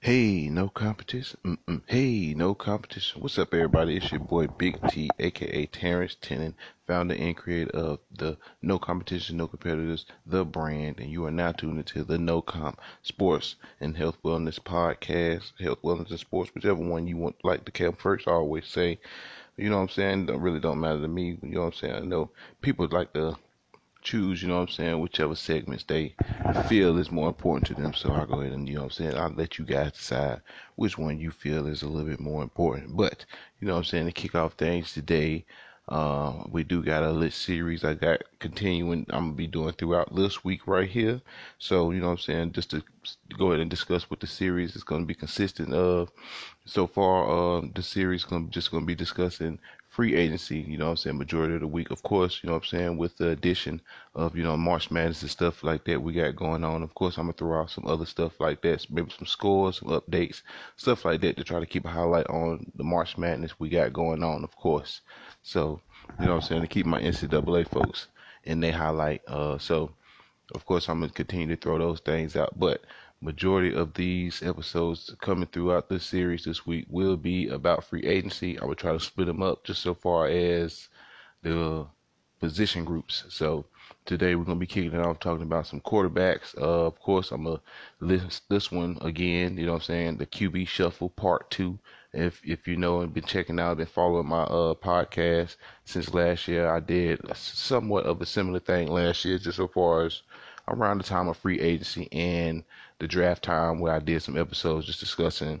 Hey, no competition. Mm-mm. Hey, no competition. What's up, everybody? It's your boy Big T, aka Terrence Tennant, founder and creator of the No Competition, No Competitors, the brand, and you are now tuned into the No Comp Sports and Health Wellness Podcast, Health Wellness and Sports, whichever one you want like to come first. I always say, you know what I'm saying? Really don't matter to me. You know what I'm saying? I know people like to choose, you know what I'm saying, whichever segments they feel is more important to them. So I'll go ahead and, you know what I'm saying, I'll let you guys decide which one you feel is a little bit more important. But, you know what I'm saying, to kick off things today, uh, we do got a list series I got continuing. I'm gonna be doing throughout this week right here. So you know what I'm saying, just to go ahead and discuss what the series is gonna be consistent of. So far, uh, the series gonna just gonna be discussing free agency, you know I'm saying, majority of the week. Of course, you know I'm saying, with the addition of, you know, March Madness and stuff like that we got going on. Of course, I'm going to throw out some other stuff like that, maybe some scores, some updates, stuff like that to try to keep a highlight on the March Madness we got going on, of course. So, you know I'm saying, to keep my NCAA folks in their highlight. Uh, so, of course, I'm going to continue to throw those things out. But majority of these episodes coming throughout this series this week will be about free agency. I will try to split them up just so far as the position groups. So today we're gonna be kicking it off talking about some quarterbacks. Uh, of course, I'm gonna list this one again. You know what I'm saying? The QB Shuffle Part Two. If if you know and been checking out and following my uh podcast since last year, I did somewhat of a similar thing last year, just so far as around the time of free agency and the draft time where I did some episodes just discussing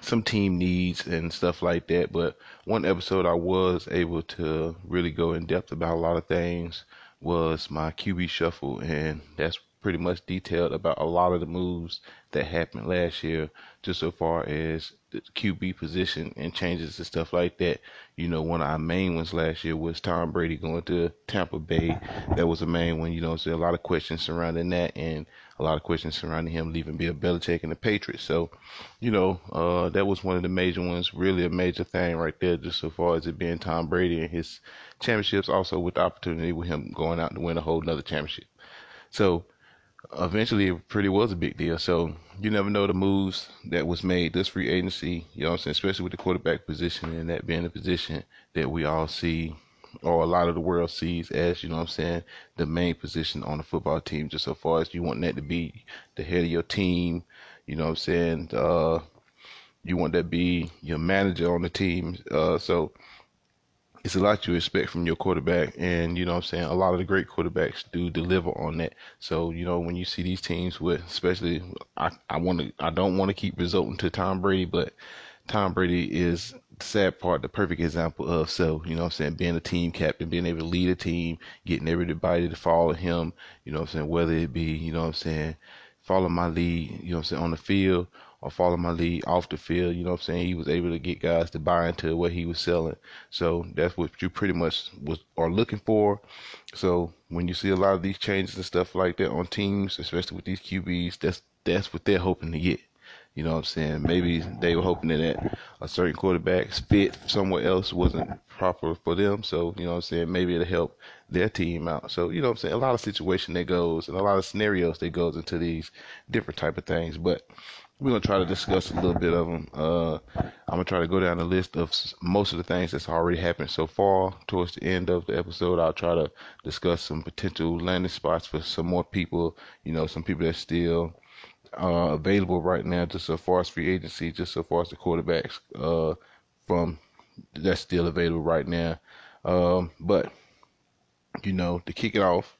some team needs and stuff like that. But one episode I was able to really go in depth about a lot of things was my QB shuffle, and that's pretty much detailed about a lot of the moves that happened last year, just so far as the QB position and changes and stuff like that. You know, one of our main ones last year was Tom Brady going to Tampa Bay. That was a main one. You know, so a lot of questions surrounding that, and a lot of questions surrounding him leaving Bill Belichick and the Patriots. So, you know, uh, that was one of the major ones, really a major thing right there, just so far as it being Tom Brady and his championships, also with the opportunity with him going out to win a whole another championship. So, eventually it pretty was a big deal. So you never know the moves that was made this free agency, you know what I'm saying, especially with the quarterback position and that being the position that we all see or a lot of the world sees as, you know what I'm saying, the main position on the football team, just so far as you want that to be the head of your team, you know what I'm saying? Uh, you want that to be your manager on the team. Uh, so it's a lot you expect from your quarterback. And, you know what I'm saying? A lot of the great quarterbacks do deliver on that. So, you know, when you see these teams with, especially, I, I want to, I don't want to keep resorting to Tom Brady, but Tom Brady is the sad part, the perfect example of so, you know what I'm saying, being a team captain, being able to lead a team, getting everybody to follow him, you know what I'm saying, whether it be, you know what I'm saying, follow my lead, you know what I'm saying, on the field or follow my lead off the field, you know what I'm saying? He was able to get guys to buy into what he was selling. So that's what you pretty much was are looking for. So when you see a lot of these changes and stuff like that on teams, especially with these QBs, that's that's what they're hoping to get. You know what I'm saying? Maybe they were hoping that a certain quarterback's fit somewhere else wasn't proper for them. So, you know what I'm saying? Maybe it'll help their team out. So, you know what I'm saying? A lot of situation that goes and a lot of scenarios that goes into these different type of things. But we're gonna try to discuss a little bit of them. Uh, I'm gonna try to go down the list of most of the things that's already happened so far. Towards the end of the episode, I'll try to discuss some potential landing spots for some more people. You know, some people that still uh, available right now, just so far as free agency, just so far as the quarterbacks uh, from that's still available right now. Um, but you know, to kick it off,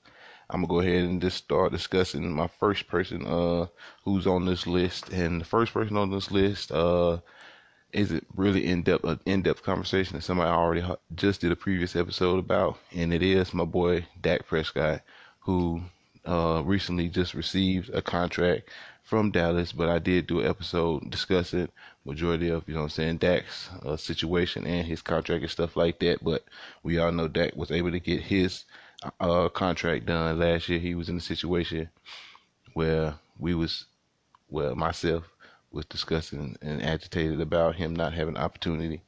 I'm gonna go ahead and just start discussing my first person uh, who's on this list, and the first person on this list uh, is it really in depth an in depth conversation that somebody already just did a previous episode about, and it is my boy Dak Prescott, who uh, recently just received a contract from Dallas, but I did do an episode discussing majority of, you know I'm saying, Dak's uh, situation and his contract and stuff like that. But we all know Dak was able to get his uh, contract done last year. He was in a situation where we was, well, myself was discussing and agitated about him not having opportunity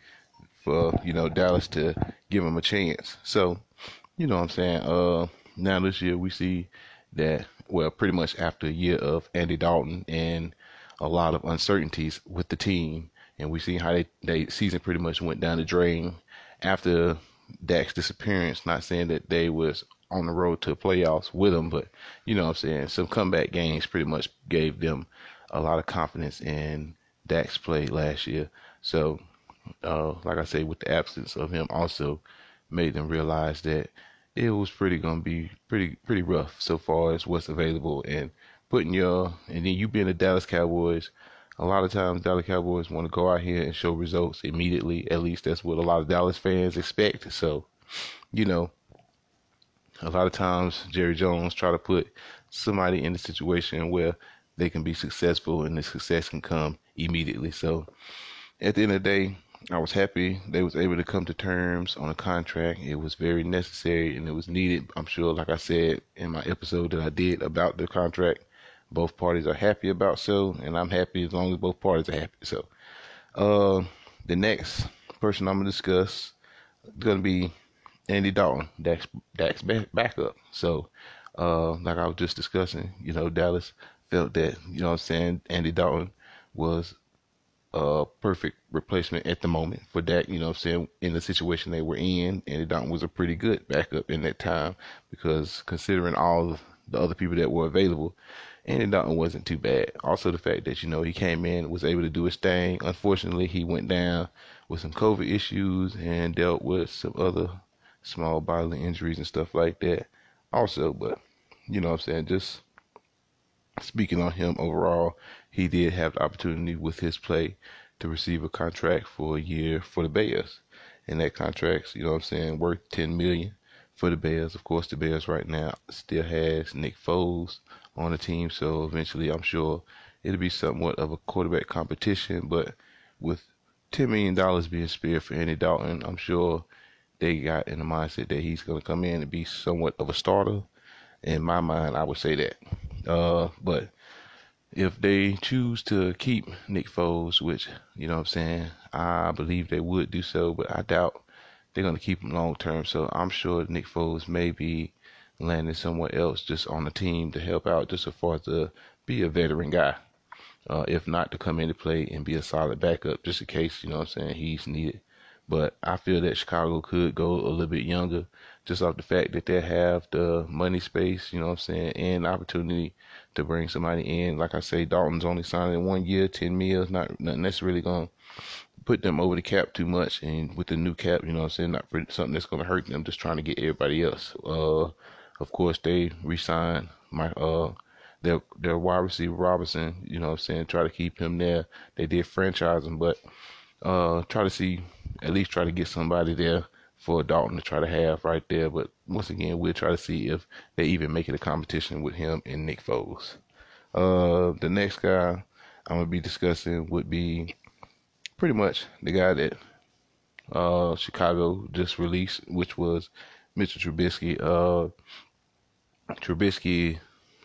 for, you know, Dallas to give him a chance. So, you know what I'm saying? Uh, now this year we see that well, pretty much after a year of Andy Dalton and a lot of uncertainties with the team, and we see how they they season pretty much went down the drain after Dak's disappearance. Not saying that they was on the road to playoffs with him, but you know what I'm saying some comeback games pretty much gave them a lot of confidence in Dak's play last year. So, uh, like I say, with the absence of him, also made them realize that it was pretty gonna be pretty pretty rough so far as what's available and putting your and then you being the Dallas Cowboys. A lot of times, Dallas Cowboys want to go out here and show results immediately. At least that's what a lot of Dallas fans expect. So, you know, a lot of times Jerry Jones try to put somebody in a situation where they can be successful and the success can come immediately. So at the end of the day, I was happy they was able to come to terms on a contract. It was very necessary and it was needed. I'm sure, like I said in my episode that I did about the contract, both parties are happy about so, and I'm happy as long as both parties are happy. So, uh, the next person I'm gonna discuss is gonna be Andy Dalton, Dax Dak's backup. So, uh, like I was just discussing, you know, Dallas felt that, you know what I'm saying, Andy Dalton was a perfect replacement at the moment for Dak, you know I'm saying, in the situation they were in. Andy Dalton was a pretty good backup in that time because considering all the other people that were available, Andy Dalton wasn't too bad. Also, the fact that, you know, he came in, was able to do his thing. Unfortunately, he went down with some COVID issues and dealt with some other small bodily injuries and stuff like that also. But, you know I'm saying, just speaking on him overall, he did have the opportunity with his play to receive a contract for a year for the Bears. And that contract's, you know I'm saying, worth ten million for the Bears. Of course the Bears right now still has Nick Foles on the team, so eventually I'm sure it'll be somewhat of a quarterback competition, but with ten million dollars being spared for Andy Dalton, I'm sure they got in the mindset that he's to come in and be somewhat of a starter. In my mind, I would say that. Uh, but if they choose to keep Nick Foles, which, you know what I'm saying, I believe they would do so, but I doubt they're going to keep him long term. So I'm sure Nick Foles may be landing somewhere else just on the team to help out, just as far as to be a veteran guy. Uh, if not to come into play and be a solid backup, just in case, you know what I'm saying, he's needed. But I feel that Chicago could go a little bit younger just off the fact that they have the money space, you know what I'm saying, and opportunity to bring somebody in. Like I say, Dalton's only signed in one year, 10 mils, not nothing that's really going to put them over the cap too much. And with the new cap, you know what I'm saying, not something that's going to hurt them, just trying to get everybody else. Uh, of course, they re-signed my, uh, their, their wide receiver Robinson, you know what I'm saying, try to keep him there. They did franchise him, but, uh, try to see at least try to get somebody there for Dalton to try to have right there. But once again, we'll try to see if they even make it a competition with him and Nick Foles. Uh, the next guy I'm gonna be discussing would be pretty much the guy that uh, Chicago just released, which was Mr. Trubisky. Uh, Trubisky,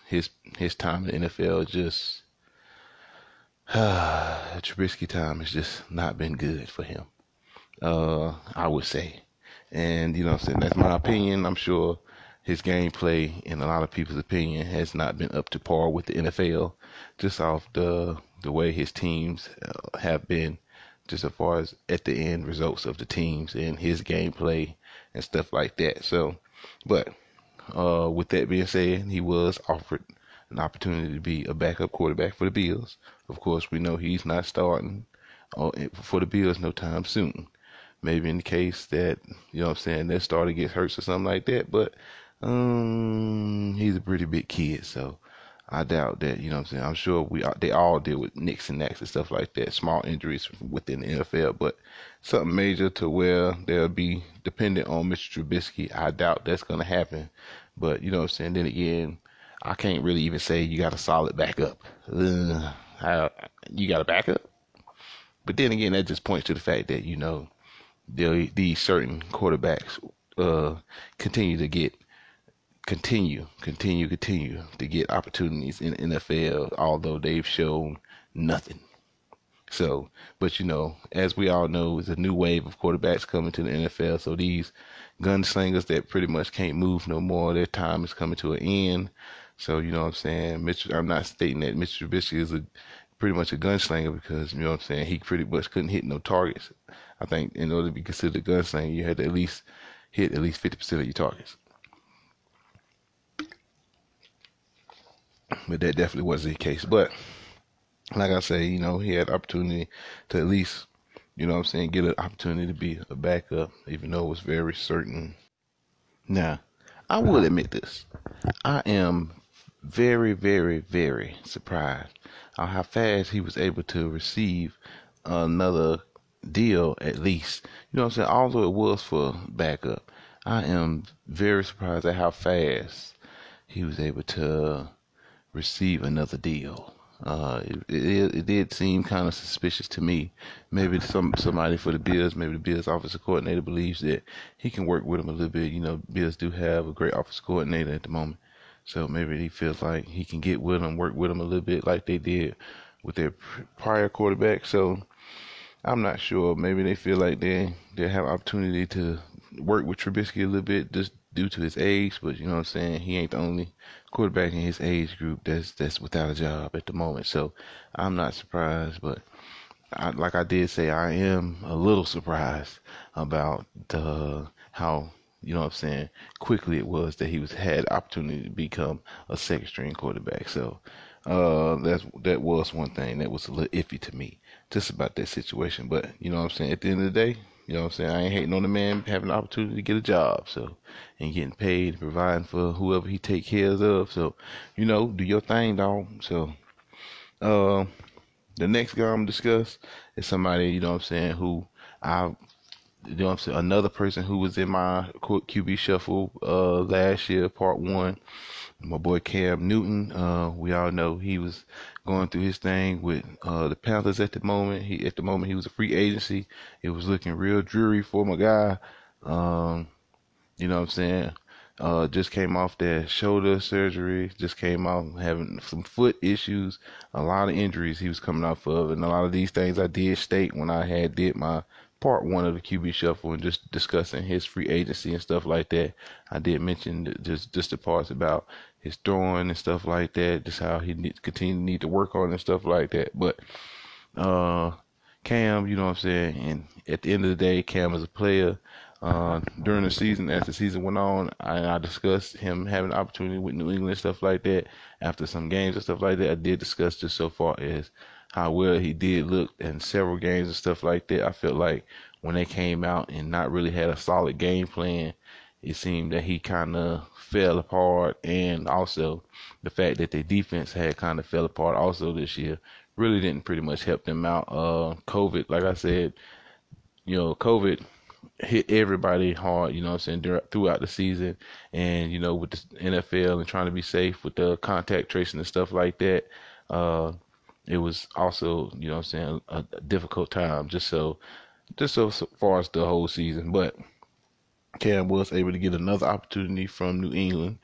his his time in the NFL just Trubisky time has just not been good for him uh, I would say. And, you know I'm saying? That's my opinion. I'm sure his gameplay, in a lot of people's opinion, has not been up to par with the NFL, just off the the way his teams uh, have been, just as far as at the end results of the teams and his gameplay and stuff like that. So, but uh, with that being said, he was offered an opportunity to be a backup quarterback for the Bills. Of course, we know he's not starting uh, for the Bills no time soon maybe in the case that you know what I'm saying that starter gets hurt or something like that. But um, he's a pretty big kid, so I doubt that. You know what I'm saying? I'm sure we they all deal with nicks and knacks and stuff like that, small injuries within the NFL, but something major to where they'll be dependent on Mr. Trubisky. I doubt that's gonna happen. But you know what I'm saying? Then again, I can't really even say you got a solid backup. Uh, how, you got a backup? But then again, that just points to the fact that you know the, these certain quarterbacks uh, continue to get continue, continue, continue to get opportunities in NFL, although they've shown nothing. So, but you know, as we all know, it's a new wave of quarterbacks coming to the NFL. So these gunslingers that pretty much can't move no more, their time is coming to an end. So you know what I'm saying? Mr. I'm not stating that Mr. Trubisky is a pretty much a gunslinger because you know what I'm saying he pretty much couldn't hit no targets. I think in order to be considered a gunslinger, you had to at least hit at least fifty percent of your targets. But that definitely wasn't the case. But like I say, you know, he had opportunity to at least, you know what I'm saying, get an opportunity to be a backup, even though it was very certain. Now, I will admit this. I am very, very, very surprised on how fast he was able to receive another deal at least. You know what I'm saying? Although it was for backup, I am very surprised at how fast he was able to receive another deal. Uh, it, it, it did seem kind of suspicious to me. Maybe some somebody for the Bills, maybe the Bills office coordinator believes that he can work with him a little bit. You know, Bills do have a great office coordinator at the moment. So maybe he feels like he can get with him, work with him a little bit like they did with their prior quarterback. So I'm not sure. Maybe they feel like they they have opportunity to work with Trubisky a little bit just due to his age. But you know what I'm saying? He ain't the only quarterback in his age group that's that's without a job at the moment. So I'm not surprised. But I, like I did say, I am a little surprised about the how you know what I'm saying, quickly it was that he was had opportunity to become a second string quarterback. So uh that's that was one thing that was a little iffy to me just about that situation. But you know what I'm saying, at the end of the day, you know what I'm saying, I ain't hating on the man having the opportunity to get a job, so and getting paid, and providing for whoever he take care of. So, you know, do your thing, dog. So uh the next guy I'm discuss is somebody, you know what I'm saying, who I you know what I'm saying? Another person who was in my QB shuffle uh, last year, part one, my boy Cam Newton. Uh, we all know he was going through his thing with uh, the Panthers at the moment. He at the moment he was a free agency. It was looking real dreary for my guy. Um, you know what I'm saying? Uh, just came off that shoulder surgery. Just came off having some foot issues. A lot of injuries he was coming off of, and a lot of these things I did state when I had did my part one of the QB shuffle and just discussing his free agency and stuff like that. I did mention just just the parts about his throwing and stuff like that, just how he need, continue to need to work on and stuff like that. But uh, Cam, you know what I'm saying, and at the end of the day, Cam is a player. Uh, during the season, as the season went on, I, I discussed him having an opportunity with New England stuff like that. After some games and stuff like that, I did discuss just so far as how well he did look in several games and stuff like that. I felt like when they came out and not really had a solid game plan, it seemed that he kind of fell apart. And also the fact that their defense had kind of fell apart also this year really didn't pretty much help them out. Uh, COVID, like I said, you know, COVID hit everybody hard, you know what I'm saying, throughout the season. And, you know, with the NFL and trying to be safe with the contact tracing and stuff like that, uh, it was also, you know I'm saying, a, a, difficult time just so just so, so far as the whole season. But Cam was able to get another opportunity from New England,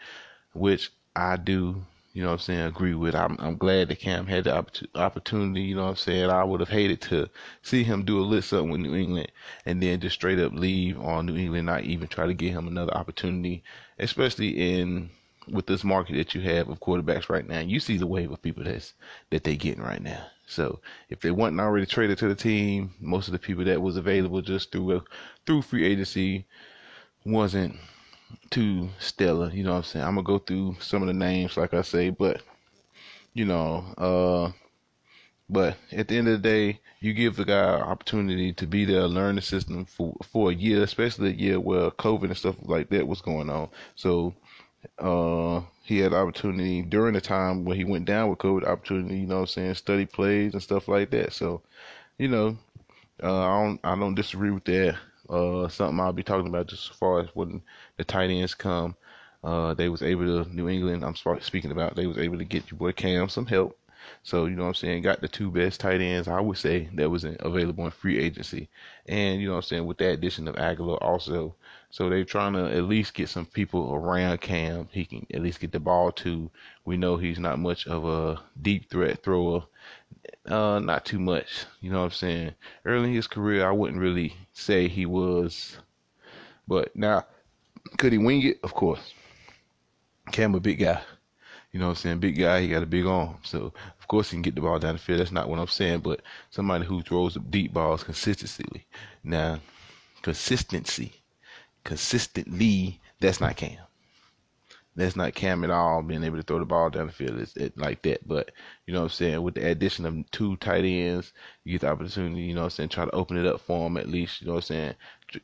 which I do, you know I'm saying, agree with. I'm I'm glad that Cam had the opportunity, you know I'm saying. I would have hated to see him do a little something with New England and then just straight up leave on New England, not even try to get him another opportunity, especially in with this market that you have of quarterbacks right now, you see the wave of people that's that they getting right now. So if they weren't already traded to the team, most of the people that was available just through uh, through free agency wasn't too stellar. You know what I'm saying? I'm gonna go through some of the names, like I say, but you know, uh, but at the end of the day, you give the guy an opportunity to be there, learn the system for for a year, especially a year where COVID and stuff like that was going on. So uh, he had opportunity during the time when he went down with COVID, opportunity, you know, I'm saying study plays and stuff like that. So, you know, uh, I don't I don't disagree with that. Uh, something I'll be talking about just as far as when the tight ends come. Uh, they was able to New England. I'm speaking about. They was able to get your boy Cam some help. So, you know what I'm saying? Got the two best tight ends, I would say, that was available in free agency. And, you know what I'm saying, with the addition of Agholor also. So they're trying to at least get some people around Cam. He can at least get the ball to. We know he's not much of a deep threat thrower. Uh, not too much. You know what I'm saying? Early in his career, I wouldn't really say he was. But now, could he wing it? Of course. Cam a big guy. You know what I'm saying? Big guy, he got a big arm. So, of course, he can get the ball down the field. That's not what I'm saying, but somebody who throws deep balls consistently. Now, consistency, consistently, that's not Cam. That's not Cam at all being able to throw the ball down the field it's, it, like that. But you know what I'm saying? With the addition of two tight ends, you get the opportunity, you know what I'm saying, try to open it up for them at least, you know what I'm saying?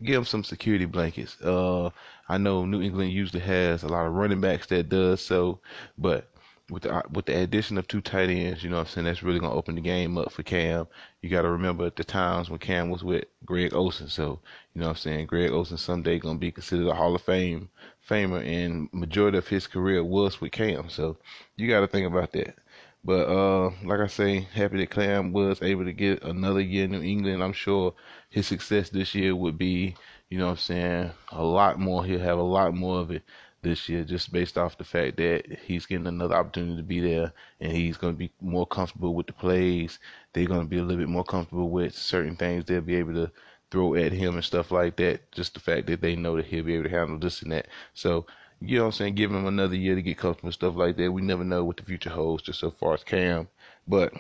Give them some security blankets. Uh, I know New England usually has a lot of running backs that does so, but with the with the addition of two tight ends, you know what I'm saying, that's really gonna open the game up for Cam. You gotta remember the times when Cam was with Greg Olsen. So, you know what I'm saying, Greg Olsen someday gonna be considered a Hall of Fame famer and majority of his career was with Cam. So you gotta think about that. But uh like I say, happy that Cam was able to get another year in New England. I'm sure his success this year would be, you know what I'm saying, a lot more. He'll have a lot more of it this year just based off the fact that he's getting another opportunity to be there and he's going to be more comfortable with the plays. They're going to be a little bit more comfortable with certain things they'll be able to throw at him and stuff like that. Just the fact that they know that he'll be able to handle this and that. So, you know what I'm saying? Give him another year to get comfortable and stuff like that. We never know what the future holds just so far as Cam. But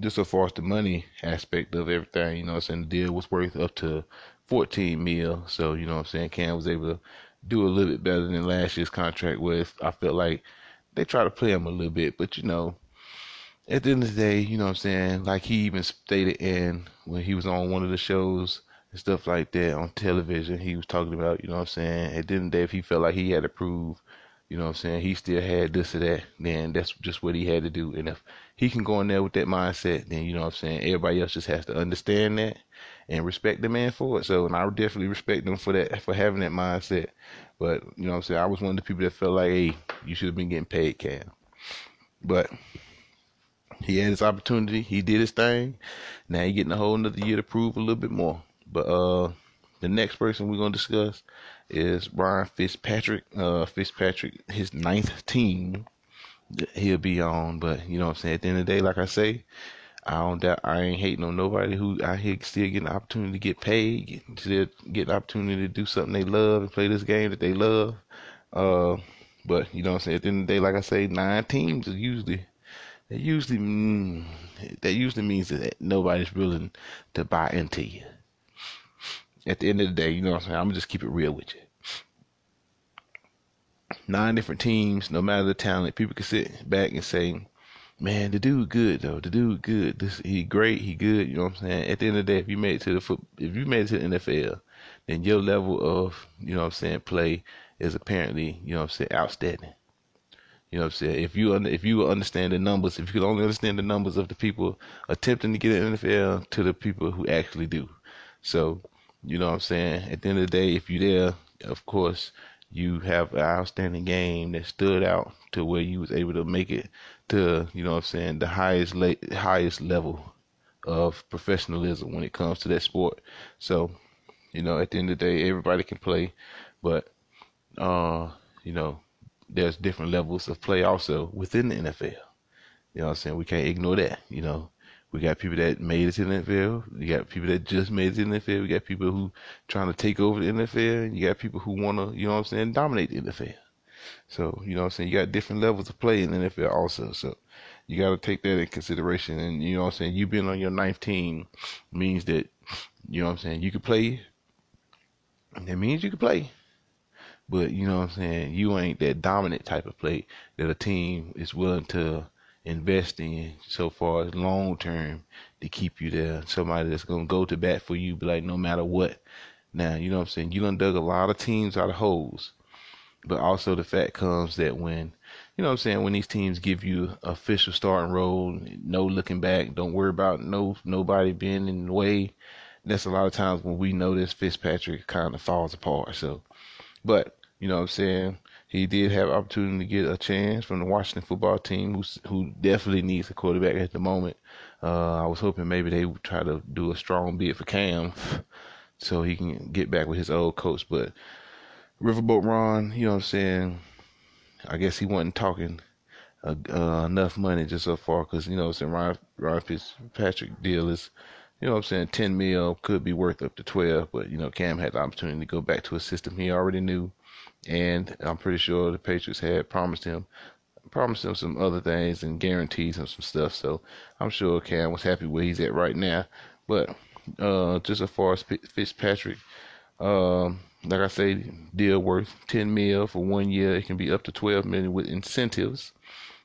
just so far as the money aspect of everything, you know what I'm saying? The deal was worth up to 14 mil. So, you know what I'm saying? Cam was able to do a little bit better than last year's contract with. I felt like they try to play him a little bit, but you know, at the end of the day, you know what I'm saying? Like he even stated in when he was on one of the shows and stuff like that on television, he was talking about, you know what I'm saying? At the end of the day, if he felt like he had to prove, you know what I'm saying, he still had this or that, then that's just what he had to do. And if he can go in there with that mindset, then you know what I'm saying, everybody else just has to understand that and respect the man for it. So, and I definitely respect them for that, for having that mindset. But, you know what I'm saying? I was one of the people that felt like, hey, you should have been getting paid, Cam. But he had his opportunity. He did his thing. Now he getting a whole another year to prove a little bit more. But, uh, the next person we're to discuss is Ryan Fitzpatrick. Uh, Fitzpatrick, his ninth team he'll be on. But, you know what I'm saying? At the end of the day, like I say, I don't doubt I ain't hating on nobody who out here still getting the opportunity to get paid, get, still get the opportunity to do something they love and play this game that they love. Uh, but you know what I'm saying? At the end of the day, like I say, nine teams is usually that usually that usually means that nobody's willing to buy into you. At the end of the day, you know what I'm saying? I'm gonna just keep it real with you. Nine different teams, no matter the talent, people can sit back and say, man, the dude good though. The dude good. This he great. He good. You know what I'm saying? At the end of the day, if you made it to the foot, if you made it to the NFL, then your level of you know what I'm saying play is apparently you know what I'm saying outstanding. You know what I'm saying? If you if you understand the numbers, if you could only understand the numbers of the people attempting to get in the NFL to the people who actually do. So, you know what I'm saying? At the end of the day, if you're there, of course, you have an outstanding game that stood out to where you was able to make it to you know what I'm saying the highest highest level of professionalism when it comes to that sport. So, you know, at the end of the day, everybody can play, but uh, you know, there's different levels of play also within the NFL. You know what I'm saying? We can't ignore that. You know, we got people that made it to the NFL. You got people that just made it to the NFL. We got people who trying to take over the NFL. And you got people who want to, you know what I'm saying, dominate the NFL. So, you know what I'm saying? You got different levels of play in the NFL also. So, you got to take that in consideration. And, you know what I'm saying? You being on your ninth team means that, you know what I'm saying, you can play. That means you can play. But, you know what I'm saying? You ain't that dominant type of play that a team is willing to invest in so far as long term to keep you there. Somebody that's to go to bat for you, be like, no matter what. Now, you know what I'm saying? You done dug a lot of teams out of holes but also the fact comes that when, you know what I'm saying, when these teams give you official starting role, no looking back, don't worry about no nobody being in the way. That's a lot of times when we notice Fitzpatrick kind of falls apart. So, but you know what I'm saying, he did have opportunity to get a chance from the Washington football team, who who definitely needs a quarterback at the moment. Uh, I was hoping maybe they would try to do a strong bid for Cam, so he can get back with his old coach. But Riverboat Ron, you know what I'm saying? I guess he wasn't talking uh, uh, enough money just so far because, you know I'm saying? Ryan, Ryan Fitzpatrick deal is, you know what I'm saying? 10 mil could be worth up to 12, but, you know, Cam had the opportunity to go back to a system he already knew. And I'm pretty sure the Patriots had promised him promised him some other things and guarantees him some stuff. So I'm sure Cam was happy where he's at right now. But uh, just as far as Fitzpatrick, um, like I say, deal worth 10 mil for one year. It can be up to 12 million with incentives.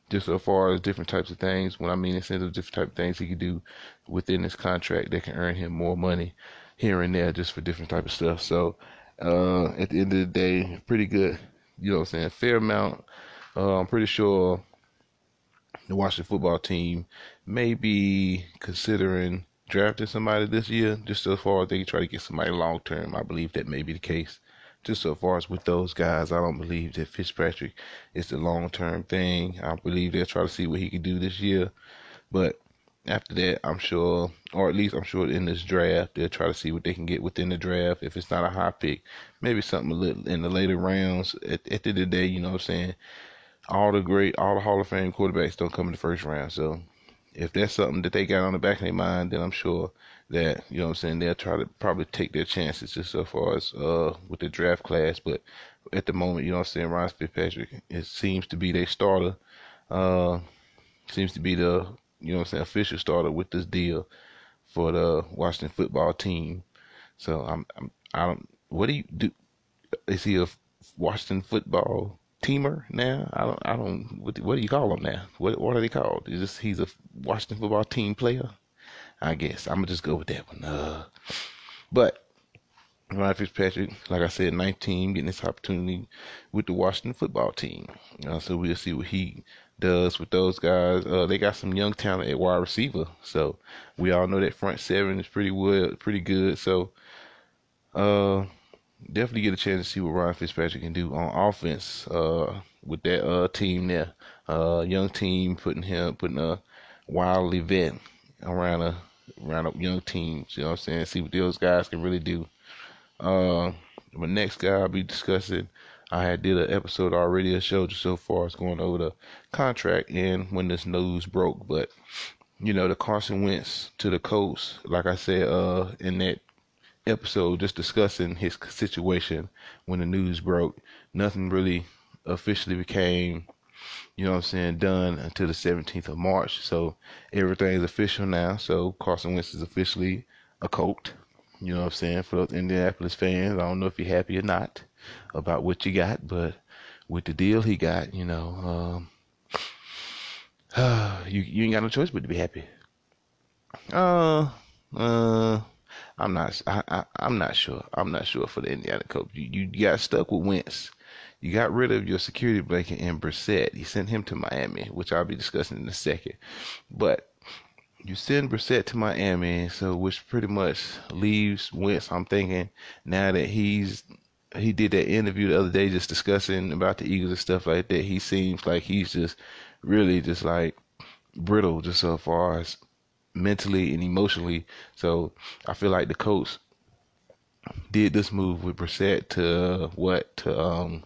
Just as far as different types of things, when I mean incentives, different type of things he can do within his contract that can earn him more money here and there, just for different type of stuff. So uh, at the end of the day, pretty good. You know what I'm saying? Fair amount. Uh, I'm pretty sure the Washington football team may be considering drafting somebody this year, just so far as they try to get somebody long term. I believe that may be the case. Just so far as with those guys, I don't believe that Fitzpatrick is the long term thing. I believe they'll try to see what he can do this year. But after that, I'm sure, or at least I'm sure in this draft, they'll try to see what they can get within the draft. If it's not a high pick, maybe something a little in the later rounds. At, at the end of the day, you know what I'm saying? All the great, all the Hall of Fame quarterbacks don't come in the first round. So if that's something that they got on the back of their mind, then I'm sure that, you know what I'm saying, they'll try to probably take their chances just so far as uh with the draft class. But at the moment, you know what I'm saying, Ryan Fitzpatrick, it seems to be their starter. Uh seems to be the you know what I'm saying, official starter with this deal for the Washington football team. So I'm, I'm I don't what do you do is he a Washington football teamer now. I don't, I don't. What, what do you call him now? What, what are they called? Is this he's a Washington football team player? I guess I'm gonna just go with that one. Uh, but Ryan Fitzpatrick, like I said, 19, getting this opportunity with the Washington football team. Uh, so we'll see what he does with those guys. Uh, they got some young talent at wide receiver, so we all know that front seven is pretty well, pretty good. So, uh, definitely get a chance to see what Ryan Fitzpatrick can do on offense uh, with that uh, team there. Uh, young team putting him putting a wild event around a around a young team. You know what I'm saying? See what those guys can really do. Uh, the next guy I'll be discussing, I had did an episode already, a show just so far as going over the contract and when this news broke, but you know the Carson Wentz to the Colts, like I said, uh, in that episode just discussing his situation when the news broke. Nothing really officially became, you know what I'm saying, done until the 17th of March. So everything is official now. So Carson Wentz is officially a Colt. You know what I'm saying? For those Indianapolis fans, I don't know if you're happy or not about what you got, but with the deal he got, you know, um, you you ain't got no choice but to be happy. Uh, uh, I'm not. I, I am not sure. I'm not sure for the Indiana coach. You you got stuck with Wentz. You got rid of your security blanket in Brissett. You sent him to Miami, which I'll be discussing in a second. But you send Brissett to Miami, so which pretty much leaves Wentz. I'm thinking now that he's he did that interview the other day, just discussing about the Eagles and stuff like that. He seems like he's just really just like brittle, just so far as mentally and emotionally. So I feel like the coach did this move with Brissett to uh, what to um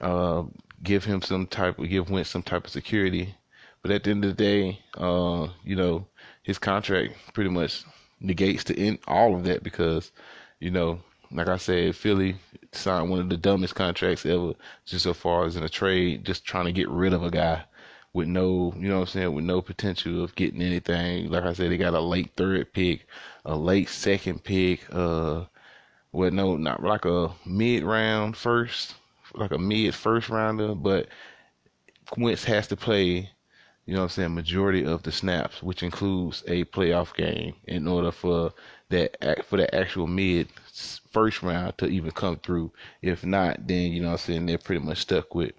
uh give him some type of give Wentz some type of security. But at the end of the day, uh, you know, his contract pretty much negates to end all of that because, you know, like I said, Philly signed one of the dumbest contracts ever, just so far as in a trade, just trying to get rid of a guy with no, you know what I'm saying, with no potential of getting anything. Like I said, they got a late third pick, a late second pick, uh, well, no, not like a mid round first, like a mid first rounder, but Wentz has to play, you know what I'm saying, majority of the snaps, which includes a playoff game in order for that, for that actual mid first round to even come through. If not, then you know I'm saying they're pretty much stuck with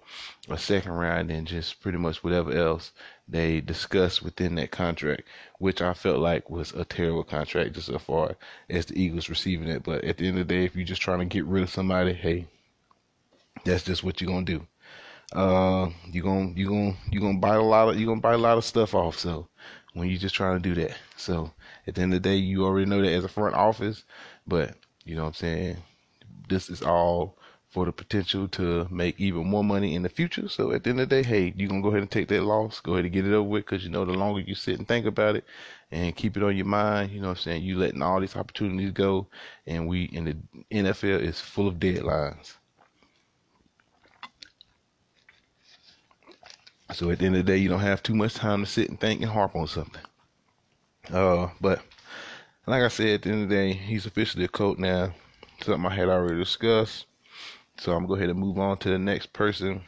a second round and just pretty much whatever else they discussed within that contract, which I felt like was a terrible contract just so far as the Eagles receiving it. But at the end of the day, if you're just trying to get rid of somebody, hey, that's just what you're gonna do. Uh, you're gonna you're gonna you're gonna bite a lot of you're gonna buy a lot of stuff off. So when you're just trying to do that, so at the end of the day, you already know that as a front office, but you know what I'm saying? This is all for the potential to make even more money in the future. So at the end of the day, hey, you gonna go ahead and take that loss, go ahead and get it over with, because you know the longer you sit and think about it and keep it on your mind, you know what I'm saying, you letting all these opportunities go, and we in the NFL is full of deadlines. So at the end of the day, you don't have too much time to sit and think and harp on something. Uh, but like I said, at the end of the day, he's officially a coach now. Something I had already discussed. So I'm gonna go ahead and move on to the next person,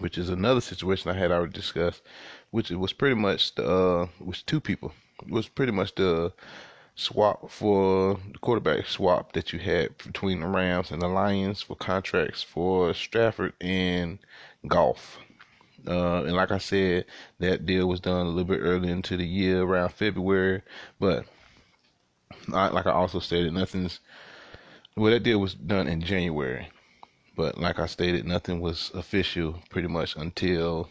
which is another situation I had already discussed, which was pretty much the uh, was two people. It was pretty much the swap for the quarterback swap that you had between the Rams and the Lions for contracts for Stafford and Goff. Uh, and like I said, that deal was done a little bit early into the year, around February. But like I also stated, nothing's well. That deal was done in January, but like I stated, nothing was official pretty much until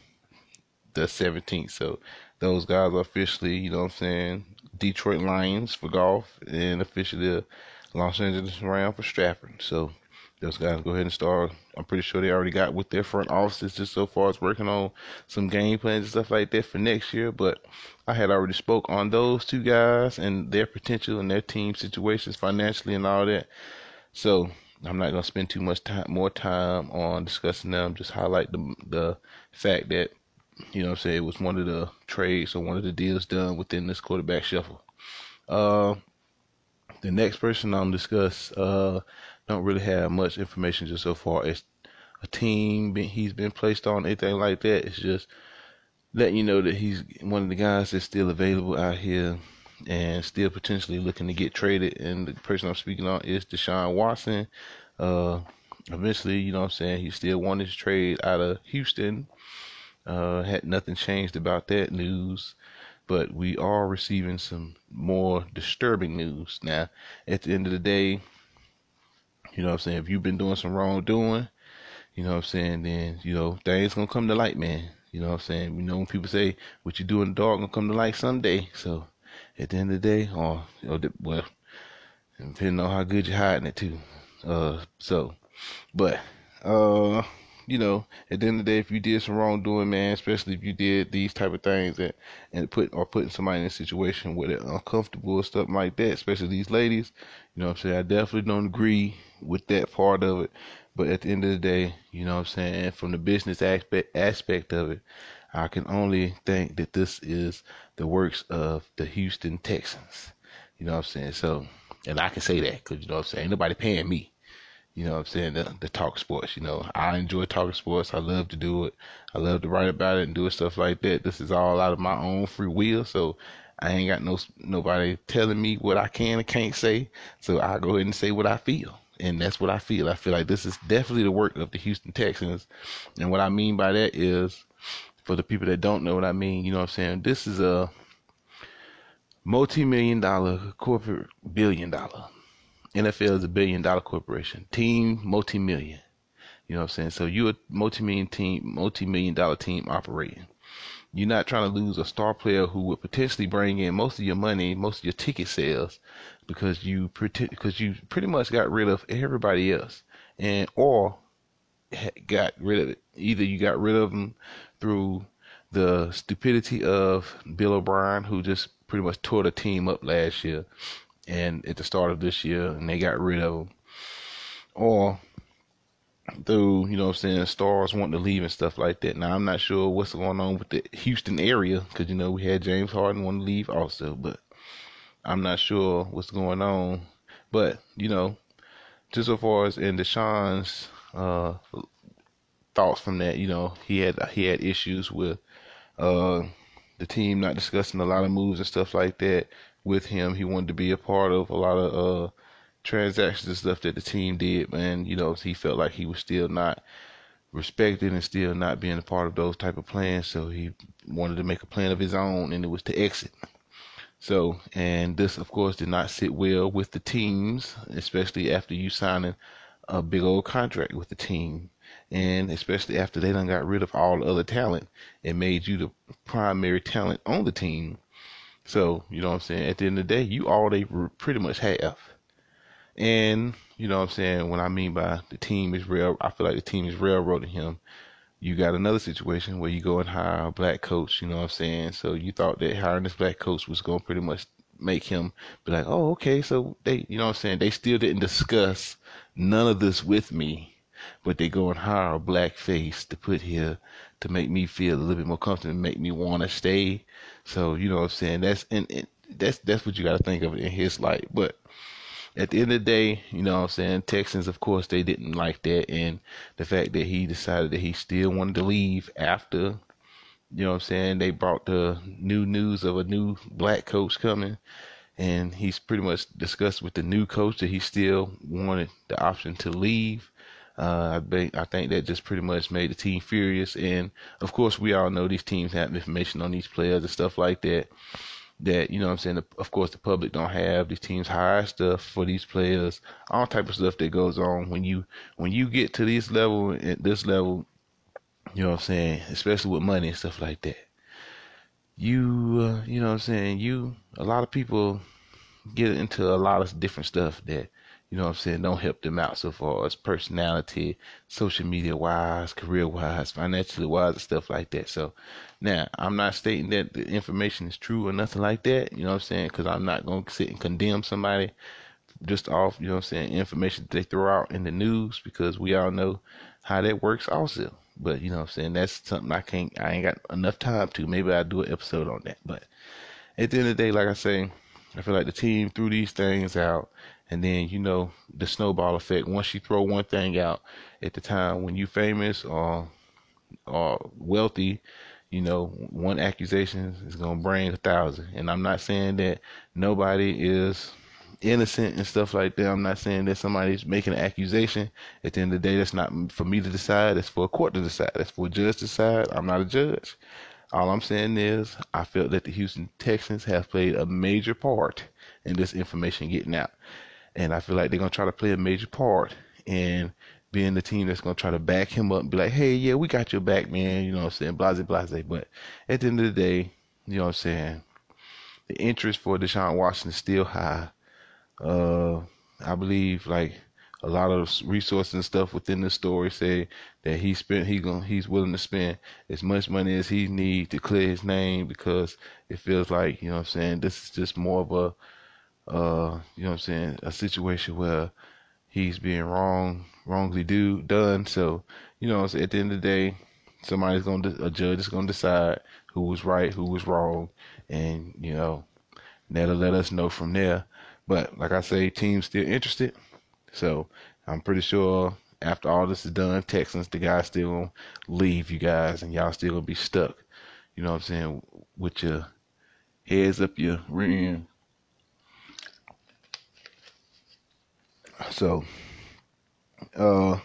the 17th. So those guys are officially, you know what I'm saying, Detroit Lions for Goff and officially the Los Angeles Rams for Stafford. So those guys go ahead and start. I'm pretty sure they already got with their front offices just so far as working on some game plans and stuff like that for next year. But I had already spoke on those two guys and their potential and their team situations financially and all that. So I'm not gonna spend too much time, more time on discussing them. Just highlight the the fact that you know I'm saying it was one of the trades or one of the deals done within this quarterback shuffle. Uh, the next person I'm discuss uh don't really have much information just so far as a team he's been placed on anything like that. It's just letting you know that he's one of the guys that's still available out here and still potentially looking to get traded. And the person I'm speaking on is Deshaun Watson. Uh, eventually, you know what I'm saying, he still wanted to trade out of Houston. Uh, had nothing changed about that news, but we are receiving some more disturbing news. Now, at the end of the day, you know what I'm saying, if you've been doing some wrongdoing, you know what I'm saying, then, you know, things gonna come to light, man. You know what I'm saying? You know when people say what you do in the dark gonna come to light someday. So at the end of the day, or, or well, depending on how good you're hiding it too. Uh, so, but uh, you know, at the end of the day, if you did some wrongdoing, man, especially if you did these type of things and and put or putting somebody in a situation where they're uncomfortable or stuff like that, especially these ladies, you know what I'm saying? I definitely don't agree with that part of it. But at the end of the day, you know what I'm saying, from the business aspect aspect of it, I can only think that this is the works of the Houston Texans. You know what I'm saying? So, and I can say that because you know what I'm saying. Ain't nobody paying me. You know what I'm saying? The, the talk sports. You know, I enjoy talking sports. I love to do it. I love to write about it and do stuff like that. This is all out of my own free will. So I ain't got no nobody telling me what I can and can't say. So I go ahead and say what I feel and that's what I feel. I feel like this is definitely the work of the Houston Texans. And what I mean by that is, for the people that don't know what I mean, you know what I'm saying? This is a multi million dollar corporate billion dollar. NFL is a billion dollar corporation. Team multi million. You know what I'm saying? So you're a multi million team, multi million dollar team operating. You're not trying to lose a star player who would potentially bring in most of your money, most of your ticket sales, because you because you pretty much got rid of everybody else, and or got rid of it. Either you got rid of them through the stupidity of Bill O'Brien, who just pretty much tore the team up last year, and at the start of this year, and they got rid of him, or through, you know what I'm saying, stars wanting to leave and stuff like that. Now, I'm not sure what's going on with the Houston area because, you know, we had James Harden want to leave also, but I'm not sure what's going on. But, you know, just so far as in Deshaun's uh, thoughts from that, you know, he had he had issues with uh, the team not discussing a lot of moves and stuff like that with him. He wanted to be a part of a lot of uh, transactions and stuff that the team did, man, you know, he felt like he was still not respected and still not being a part of those type of plans. So he wanted to make a plan of his own, and it was to exit. So, and this, of course, did not sit well with the teams, especially after you signing a big old contract with the team. And especially after they done got rid of all the other talent and made you the primary talent on the team. So, you know what I'm saying? At the end of the day, you all they pretty much have. And you know what I'm saying? When I mean by the team is real, I feel like the team is railroading him. You got another situation where you go and hire a black coach, you know what I'm saying? So you thought that hiring this black coach was going to pretty much make him be like, oh, okay. So they, you know what I'm saying? They still didn't discuss none of this with me, but they go and hire a black face to put here to make me feel a little bit more comfortable and make me want to stay. So, you know what I'm saying? That's, and, and that's, that's what you got to think of in his light. But, at the end of the day, you know what I'm saying, Texans, of course, they didn't like that. And the fact that he decided that he still wanted to leave after, you know what I'm saying, they brought the new news of a new black coach coming. And he's pretty much discussed with the new coach that he still wanted the option to leave. Uh, I, think, I think that just pretty much made the team furious. And of course, we all know these teams have information on these players and stuff like that that you know I'm saying? Of course the public don't have these teams hire stuff for these players all type of stuff that goes on when you when you get to this level at this level you know what I'm saying? Especially with money and stuff like that. You uh, you know what I'm saying? You a lot of people get into a lot of different stuff that you know what I'm saying, don't help them out so far as personality, social media wise, career wise, financially wise, and stuff like that. So now I'm not stating that the information is true or nothing like that, you know what I'm saying, because I'm not going to sit and condemn somebody just off, you know what I'm saying, information they throw out in the news because we all know how that works also. But you know what I'm saying, that's something I can't, I ain't got enough time to. Maybe I'll do an episode on that. But at the end of the day, like I say, I feel like the team threw these things out and then, you know, the snowball effect. Once you throw one thing out at the time when you famous or or wealthy, you know, one accusation is gonna bring a thousand. And I'm not saying that nobody is innocent and stuff like that. I'm not saying that somebody's making an accusation. At the end of the day, that's not for me to decide. That's for a court to decide. That's for a judge to decide. I'm not a judge. All I'm saying is I felt that the Houston Texans have played a major part in this information getting out. And I feel like they're gonna try to play a major part in being the team that's gonna try to back him up and be like, hey, yeah, we got your back, man. You know what I'm saying? Blase, blase. But at the end of the day, you know what I'm saying? The interest for Deshaun Watson is still high. Uh, I believe like a lot of resources and stuff within the story say that he spent he going he's willing to spend as much money as he need to clear his name because it feels like you know what I'm saying this is just more of a uh, you know what I'm saying, a situation where he's being wrong, wrongly do done. So, you know, at the end of the day, somebody's going to, a judge is going to decide who was right, who was wrong, and you know, that'll let us know from there. But like I say, team's still interested, so I'm pretty sure after all this is done, Texans, the guys still gonna leave you guys, and y'all still gonna be stuck. You know what I'm saying? With your heads up your rear end So, uh,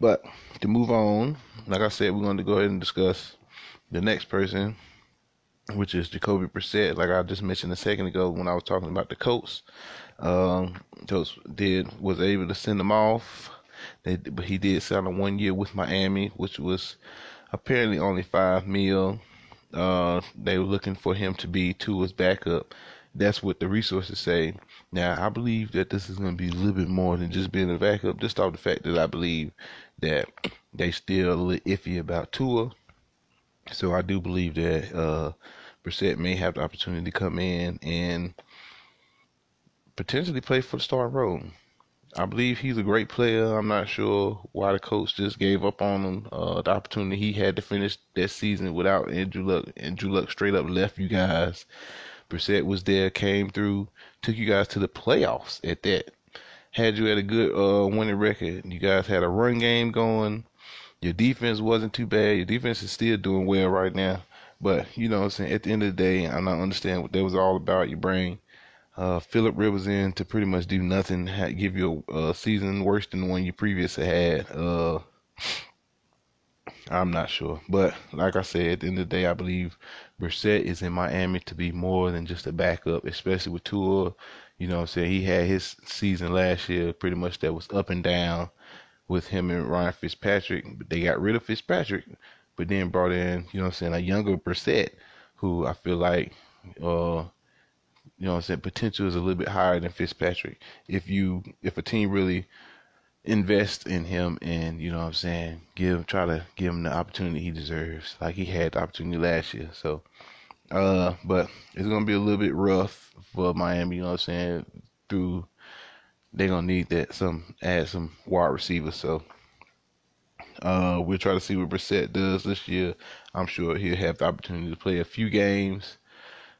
but to move on, like I said, we're going to go ahead and discuss the next person, which is Jacoby Brissett. Like I just mentioned a second ago when I was talking about the Colts, um, did was able to send him off. They, but he did sign a one year with Miami, which was apparently only five mil. Uh, they were looking for him to be Tua's backup. That's what the resources say. Now, I believe that this is going to be a little bit more than just being a backup, just off the fact that I believe that they still a little iffy about Tua. So I do believe that uh, Brissett may have the opportunity to come in and potentially play for the starting role. I believe he's a great player. I'm not sure why the coach just gave up on him. Uh, the opportunity he had to finish that season without Andrew Luck. Andrew Luck straight up left you guys Brissett was there, came through, took you guys to the playoffs at that. Had you at a good uh, winning record. You guys had a run game going. Your defense wasn't too bad. Your defense is still doing well right now. But, you know I'm saying? At the end of the day, I don't understand what that was all about. Your brain. uh, Philip Rivers in to pretty much do nothing, give you a, a, season worse than the one you previously had. Uh, I'm not sure. But like I said, at the end of the day, I believe Brissett is in Miami to be more than just a backup, especially with Tua. You know what I'm saying? He had his season last year pretty much that was up and down with him and Ryan Fitzpatrick. But they got rid of Fitzpatrick, but then brought in, you know what I'm saying, a younger Brissett who I feel like uh you know what I'm saying, potential is a little bit higher than Fitzpatrick. If you if a team really invest in him and you know what I'm saying give try to give him the opportunity he deserves like he had the opportunity last year so uh but it's gonna be a little bit rough for Miami you know what I'm saying through they're gonna need that some add some wide receivers so Uh, we'll try to see what Brissett does this year. I'm sure he'll have the opportunity to play a few games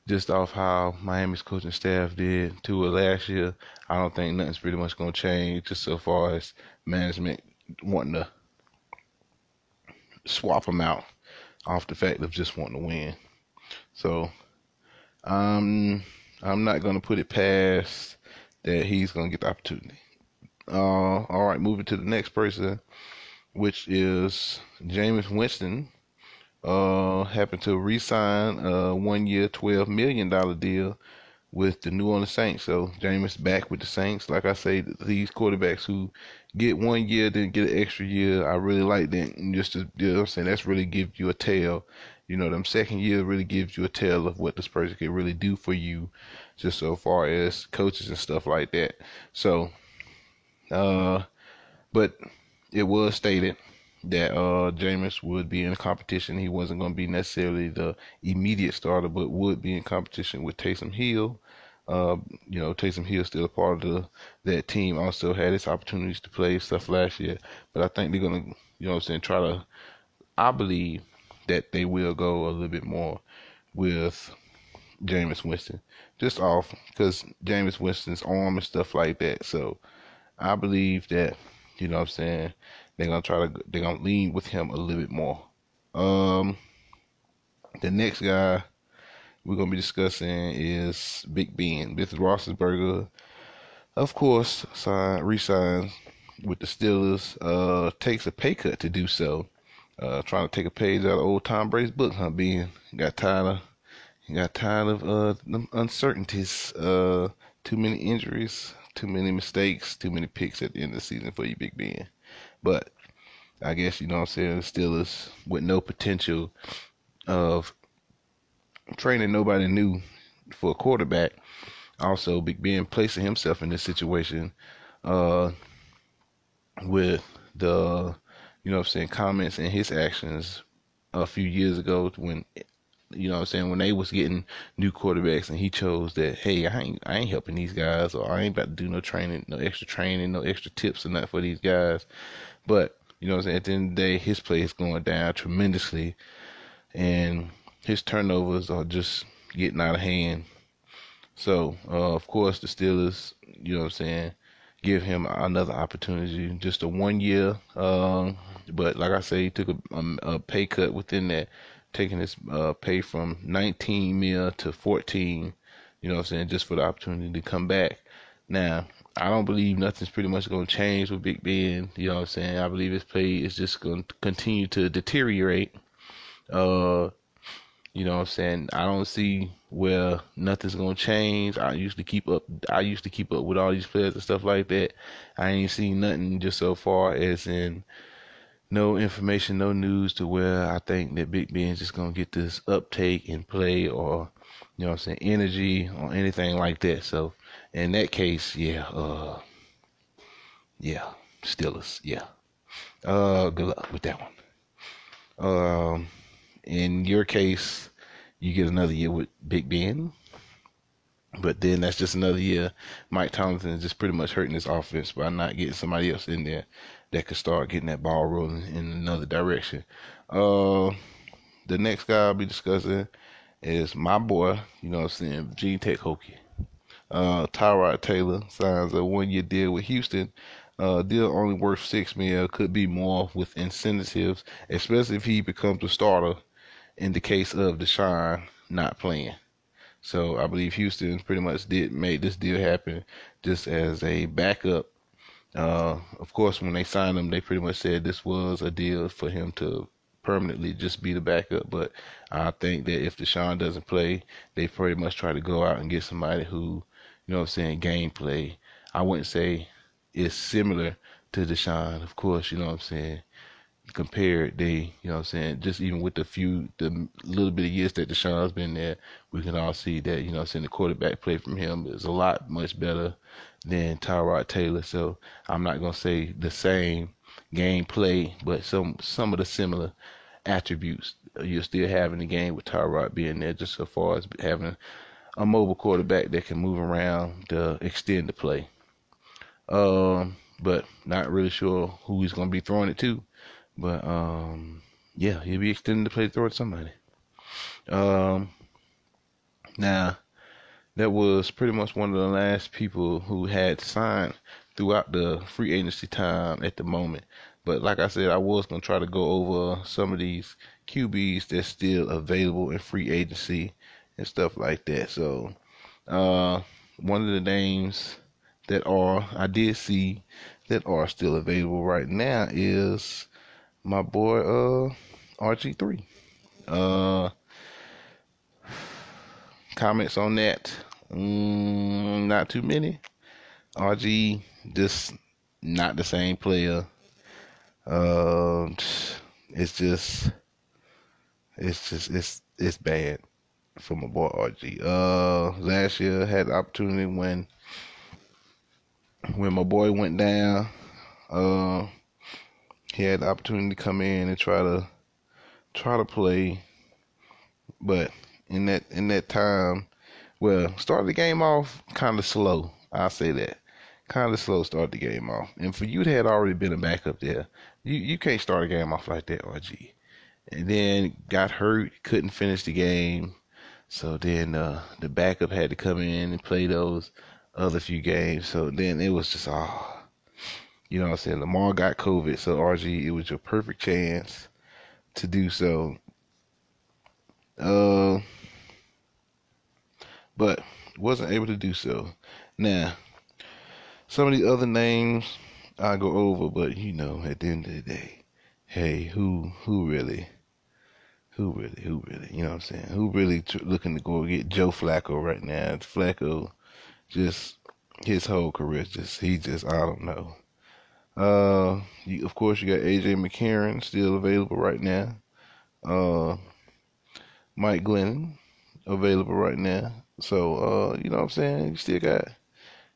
just off how Miami's coaching staff did to it last year. I don't think nothing's pretty much going to change just so far as management wanting to swap him out off the fact of just wanting to win. So, um, I'm not going to put it past that he's going to get the opportunity. Uh, all right, moving to the next person, which is Jameis Winston. Uh, happened to re-sign a one-year, twelve million dollar deal with the New Orleans Saints. So Jameis back with the Saints. Like I say, these quarterbacks who get one year, then get an extra year, I really like that. Just to, you know I'm saying, that's really give you a tale. You know, them second year really gives you a tale of what this person can really do for you, just so far as coaches and stuff like that. So uh, but it was stated that uh Jameis would be in competition. He wasn't going to be necessarily the immediate starter, but would be in competition with Taysom Hill. Uh, you know, Taysom Hill still a part of the, that team. Also had his opportunities to play stuff last year, but I think they're gonna, you know, what I'm saying, try to. I believe that they will go a little bit more with Jameis Winston, just off because Jameis Winston's arm and stuff like that. So I believe that, you know what I'm saying, they're gonna try to they're gonna lean with him a little bit more. Um the next guy we're gonna be discussing is Big Ben. This Roethlisberger, of course, signed re-signs with the Steelers, uh, takes a pay cut to do so. Uh, trying to take a page out of old Tom Brady's book, huh? Being got tired of got tired of uh uncertainties, uh, too many injuries, too many mistakes, too many picks at the end of the season for you, Big Ben. But I guess you know what I'm saying. Steelers with no potential of training nobody new for a quarterback. Also, Ben placing himself in this situation uh, with the you know what I'm saying comments and his actions a few years ago when you know what I'm saying, when they was getting new quarterbacks and he chose that, hey, I ain't I ain't helping these guys or I ain't about to do no training, no extra training, no extra tips or nothing for these guys. But, you know what I'm saying, at the end of the day, his play is going down tremendously and his turnovers are just getting out of hand. So, uh, of course, the Steelers, you know what I'm saying, give him another opportunity, just a one year. Uh, but like I say, he took a, a, a pay cut within that taking his uh, pay from 19 mil to 14, you know what I'm saying, just for the opportunity to come back. Now, I don't believe nothing's pretty much going to change with Big Ben, you know what I'm saying. I believe his play is just going to continue to deteriorate. Uh, you know what I'm saying? I don't see where nothing's gonna change. I used to keep up I used to keep up with all these players and stuff like that. I ain't seen nothing just so far as in no information, no news to where I think that Big Ben's just gonna get this uptake and play or you know I'm saying, energy or anything like that. So in that case, yeah, uh yeah, Steelers, yeah. Uh good luck with that one. Um in your case, you get another year with Big Ben. But then that's just another year. Mike Tomlinson is just pretty much hurting this offense by not getting somebody else in there that could start getting that ball rolling in another direction. Uh, the next guy I'll be discussing is my boy, you know what I'm saying, Virginia Tech Hokie. Uh, Tyrod Taylor signs a one year deal with Houston. Uh, deal only worth six mil, could be more with incentives, especially if he becomes a starter in the case of Deshaun not playing. So I believe Houston pretty much did make this deal happen just as a backup uh, of course, when they signed him, they pretty much said this was a deal for him to permanently just be the backup. But I think that if Deshaun doesn't play, they pretty much try to go out and get somebody who, you know what I'm saying, gameplay. I wouldn't say is similar to Deshaun, of course, you know what I'm saying compared they you know what I'm saying just even with the few the little bit of years that Deshaun's been there we can all see that you know I'm saying the quarterback play from him is a lot much better than Tyrod Taylor. So I'm not gonna say the same gameplay but some some of the similar attributes you're still having the game with Tyrod being there just so far as having a mobile quarterback that can move around to extend the play. Um but not really sure who he's going to be throwing it to But um, yeah, he'll be extending the play towards somebody. Um, now that was pretty much one of the last people who had signed throughout the free agency time at the moment. But like I said, I was gonna try to go over some of these QBs that's still available in free agency and stuff like that. So, uh, one of the names that are I did see that are still available right now is my boy uh RG3. Uh, comments on that? Mm, not too many. RG just not the same player. Uh, it's just, it's just, it's it's bad for my boy RG. Uh, last year had the opportunity when when my boy went down. Uh, he had the opportunity to come in and try to try to play, but in that in that time, well, started the game off kind of slow. I'll say that. Kind of slow start the game off. And for you had already been a backup there, you, you can't start a game off like that, RG. And then got hurt, couldn't finish the game. So then uh, the backup had to come in and play those other few games. So then it was just, oh, you know what I'm saying? Lamar got COVID. So RG, it was your perfect chance to do so. Uh, but wasn't able to do so. Now, some of the other names I go over, but you know, at the end of the day, hey, who who really, who really, who really, you know what I'm saying? Who really tr- looking to go get Joe Flacco right now? Flacco, just his whole career, just he just I don't know. Uh, you, of course you got AJ McCarron still available right now. Uh, Mike Glennon available right now. So uh, you know what I'm saying? You still got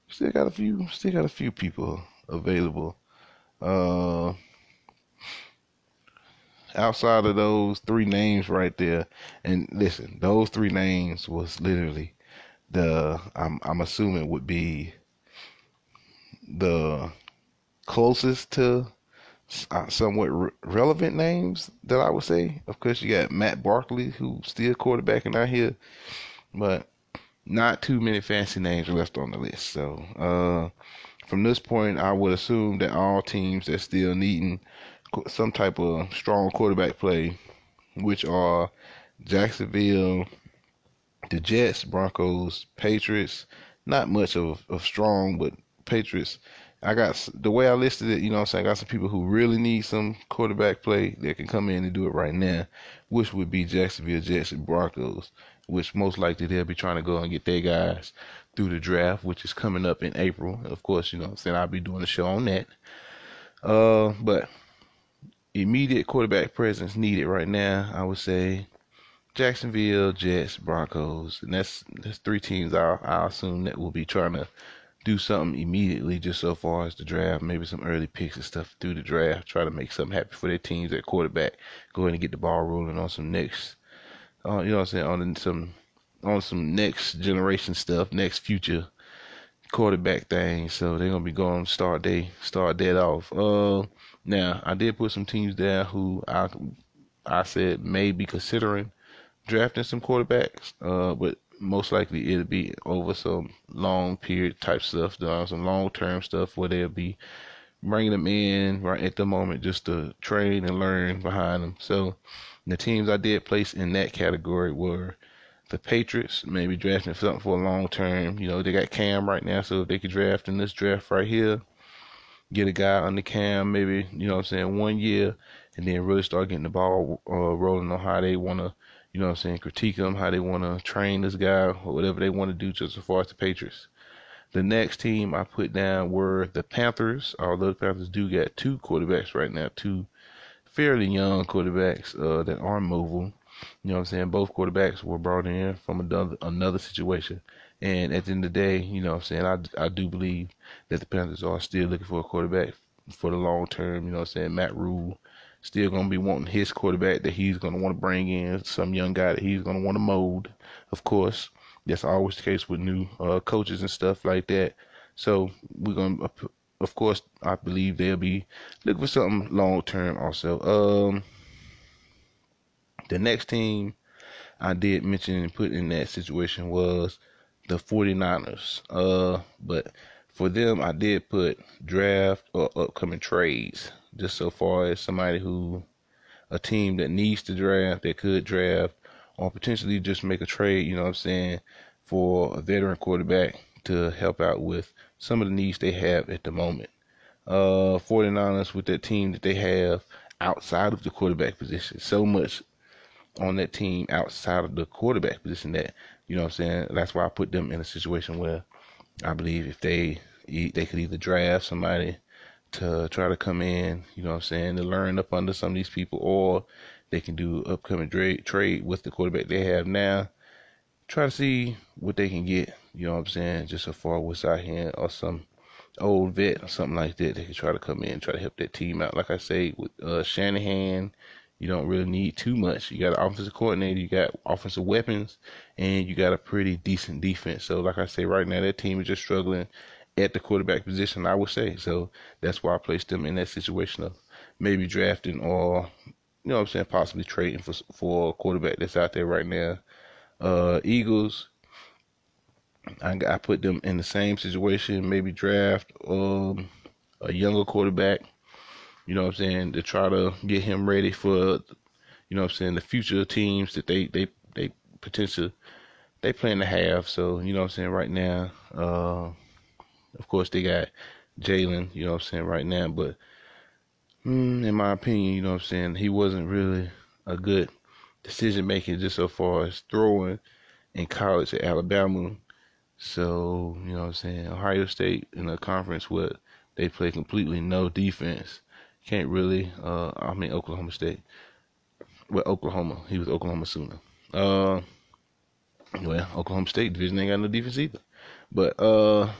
still got a few still got a few people available. Uh outside of those three names right there, and listen, those three names was literally the I'm I'm assuming would be the closest to uh, somewhat re- relevant names that I would say. Of course, you got Matt Barkley, who's still quarterbacking out here, but not too many fancy names left on the list. So, uh, from this point, I would assume that all teams that still needing some type of strong quarterback play, which are Jacksonville, the Jets, Broncos, Patriots, not much of, of strong, but Patriots. I got the way I listed it, you know I'm saying? I got some people who really need some quarterback play that can come in and do it right now, which would be Jacksonville Jets and Broncos which most likely they'll be trying to go and get their guys through the draft, which is coming up in April. Of course, you know I'm saying? I'll be doing a show on that. Uh, but immediate quarterback presence needed right now, I would say Jacksonville, Jets, Broncos, and that's that's three teams I I assume that will be trying to do something immediately just so far as the draft, maybe some early picks and stuff through the draft, try to make something happen for their teams at quarterback, go ahead and get the ball rolling on some next uh, you know what I'm saying, on some on some next generation stuff, next future quarterback things. So they're gonna be going start day start that off. Uh, now I did put some teams there who I I said may be considering drafting some quarterbacks. Uh, but most likely it'll be over some long period type stuff, some long term stuff where they'll be bringing them in right at the moment just to train and learn behind them. So the teams I did place in that category were the Patriots, maybe drafting something for a long term. You know, they got Cam right now, so if they could draft in this draft right here, get a guy the Cam, maybe, you know what I'm saying, one year, and then really start getting the ball uh, rolling on how they want to, you know what I'm saying, critique them, how they want to train this guy, or whatever they want to do just as far as the Patriots. The next team I put down were the Panthers, although the Panthers do got two quarterbacks right now, two fairly young quarterbacks uh, that are mobile. You know what I'm saying? Both quarterbacks were brought in from another another situation. And at the end of the day, you know what I'm saying, I, I do believe that the Panthers are still looking for a quarterback for the long term. You know what I'm saying? Matt Rhule still going to be wanting his quarterback that he's going to want to bring in, some young guy that he's going to want to mold, of course. That's always the case with new uh, coaches and stuff like that. So we're going to of course, I believe they'll be looking for something long term also. Um, the next team I did mention and put in that situation was the 49ers. Uh, but for them, I did put draft or upcoming trades, just so far as somebody who, a team that needs to draft, that could draft, or potentially just make a trade, you know what I'm saying, for a veteran quarterback to help out with some of the needs they have at the moment. Uh, 49ers with that team that they have outside of the quarterback position, so much on that team outside of the quarterback position that, you know what I'm saying, that's why I put them in a situation where I believe if they they could either draft somebody to try to come in, you know what I'm saying, to learn up under some of these people, or they can do upcoming trade trade with the quarterback they have now. Try to see what they can get, you know what I'm saying, just so far what's out here or some old vet or something like that. They can try to come in, try to help that team out. Like I say, with uh, Shanahan, you don't really need too much. You got an offensive coordinator, you got offensive weapons, and you got a pretty decent defense. So, like I say, right now that team is just struggling at the quarterback position. I would say so. That's why I placed them in that situation of maybe drafting or you know what I'm saying, possibly trading for for a quarterback that's out there right now. Uh, Eagles, I, I put them in the same situation. Maybe draft um, a younger quarterback you know what I'm saying, to try to get him ready for, you know what I'm saying, the future teams that they, they, they potentially, they plan to have. So, you know what I'm saying, right now, uh, of course they got Jalen, you know what I'm saying, right now, but mm, in my opinion, you know what I'm saying, he wasn't really a good decision making just so far as throwing in college at Alabama. So, you know what I'm saying, Ohio State in a conference where they play completely no defense can't really. Uh, I mean Oklahoma State. Well, Oklahoma. He was Oklahoma Sooner. Uh, well, Oklahoma State division ain't got no defense either. But uh,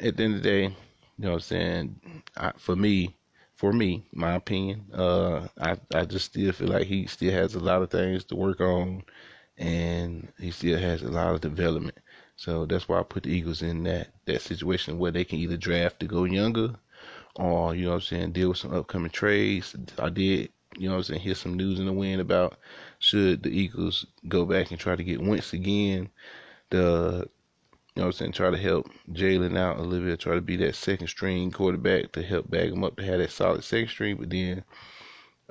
at the end of the day, you know what I'm saying. I, for me, for me, my opinion, uh, I I just still feel like he still has a lot of things to work on, and he still has a lot of development. So that's why I put the Eagles in that that situation where they can either draft to go younger or you know what I'm saying, deal with some upcoming trades. I did, you know what I'm saying, hear some news in the wind about should the Eagles go back and try to get Wentz again, the you know what I'm saying, try to help Jalen out a little bit, try to be that second string quarterback to help bag him up to have that solid second string, but then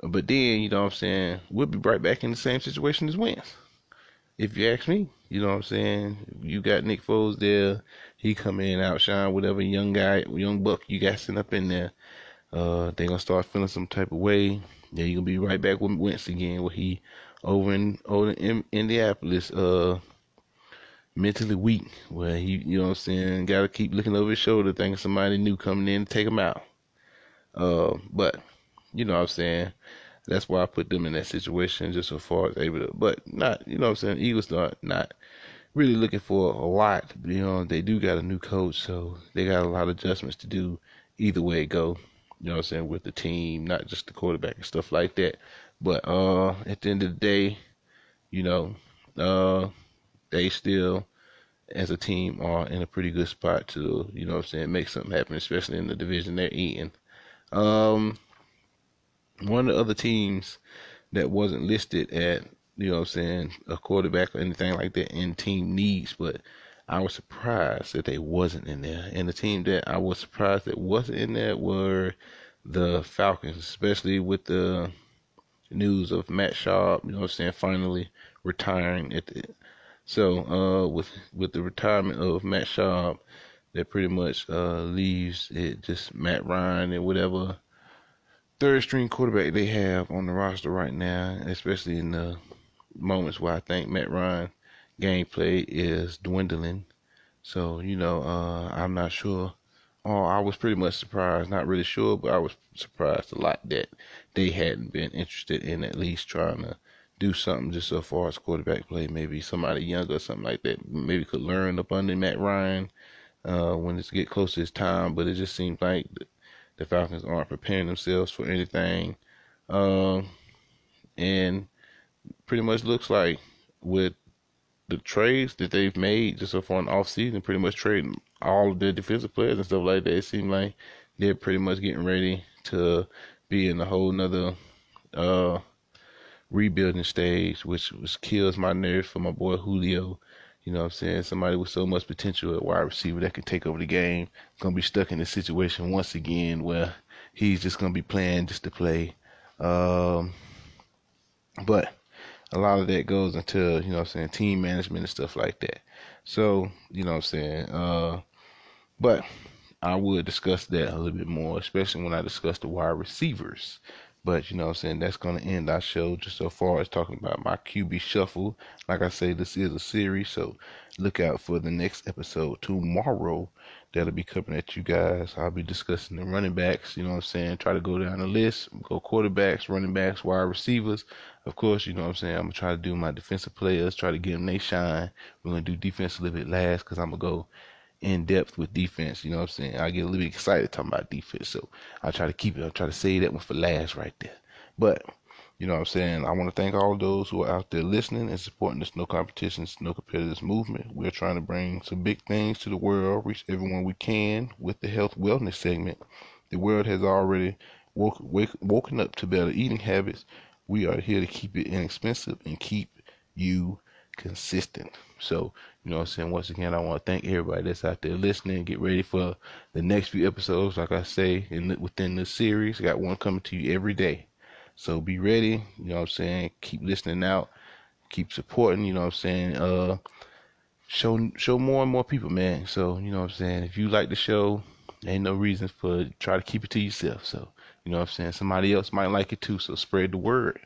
but then, you know what I'm saying, we'll be right back in the same situation as Wentz. If you ask me, you know what I'm saying? You got Nick Foles there. He come in, outshine whatever young guy, young buck you got sitting up in there. Uh, they gonna start feeling some type of way. Then you gonna be right back with Wentz again, where he over in over in Indianapolis, uh, mentally weak, where he, you know what I'm saying, gotta keep looking over his shoulder, thinking somebody new coming in to take him out. Uh, but you know what I'm saying. That's why I put them in that situation just so far as able to, but not, you know what I'm saying? Eagles not, not really looking for a lot. You know, they do got a new coach, so they got a lot of adjustments to do either way it go. You know what I'm saying? With the team, not just the quarterback and stuff like that. But uh at the end of the day, you know, uh they still as a team are in a pretty good spot to, you know what I'm saying, make something happen, especially in the division they're in. Um one of the other teams that wasn't listed at, you know what I'm saying, a quarterback or anything like that in team needs, but I was surprised that they wasn't in there. And the team that I was surprised that wasn't in there were the Falcons, especially with the news of Matt Schaub, you know what I'm saying, finally retiring at the so uh with with the retirement of Matt Schaub, that pretty much uh leaves it just Matt Ryan and whatever third string quarterback they have on the roster right now, especially in the moments where I think Matt Ryan gameplay is dwindling. So, you know, uh, I'm not sure. Oh, I was pretty much surprised, not really sure, but I was surprised a lot that they hadn't been interested in at least trying to do something just so far as quarterback play. Maybe somebody younger or something like that. Maybe could learn up under Matt Ryan uh, when it's get close to his time. But it just seems like the Falcons aren't preparing themselves for anything. Um, and pretty much looks like with the trades that they've made just so far in the offseason, pretty much trading all of the defensive players and stuff like that. It seems like they're pretty much getting ready to be in a whole nother uh, rebuilding stage, which which kills my nerves for my boy Julio. You know what I'm saying? Somebody with so much potential at wide receiver that can take over the game. Gonna be stuck in this situation once again where he's just gonna be playing just to play. Um, but a lot of that goes into, you know I'm saying, team management and stuff like that. So, you know I'm saying? Uh, but I would discuss that a little bit more, especially when I discuss the wide receivers. But you know what I'm saying? That's going to end our show just so far as talking about my QB shuffle. Like I say, this is a series, so look out for the next episode tomorrow. That'll be coming at you guys. I'll be discussing the running backs, you know what I'm saying? Try to go down the list, go quarterbacks, running backs, wide receivers. Of course, you know what I'm saying? I'm going to try to do my defensive players, try to get them they shine. We're going to do defense a little bit last because I'm going to go in depth with defense. You know what I'm saying? I get a little bit excited talking about defense, so I try to keep it. I try to save that one for last right there. But you know what I'm saying? I want to thank all those who are out there listening and supporting this no competitions, no competitors movement. We're trying to bring some big things to the world, reach everyone we can with the health wellness segment. The world has already woke, wake, woken up to better eating habits. We are here to keep it inexpensive and keep you consistent. So, you know what I'm saying? Once again, I want to thank everybody that's out there listening. Get ready for the next few episodes. Like I say, in the, within this series, I got one coming to you every day. So be ready. You know what I'm saying? Keep listening out. Keep supporting. You know what I'm saying? Uh, show show more and more people, man. So you know what I'm saying? If you like the show, ain't no reason for try to keep it to yourself. So you know what I'm saying? Somebody else might like it too. So spread the word.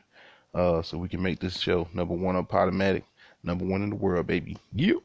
Uh, so we can make this show number one on Podomatic number one in the world, baby. You.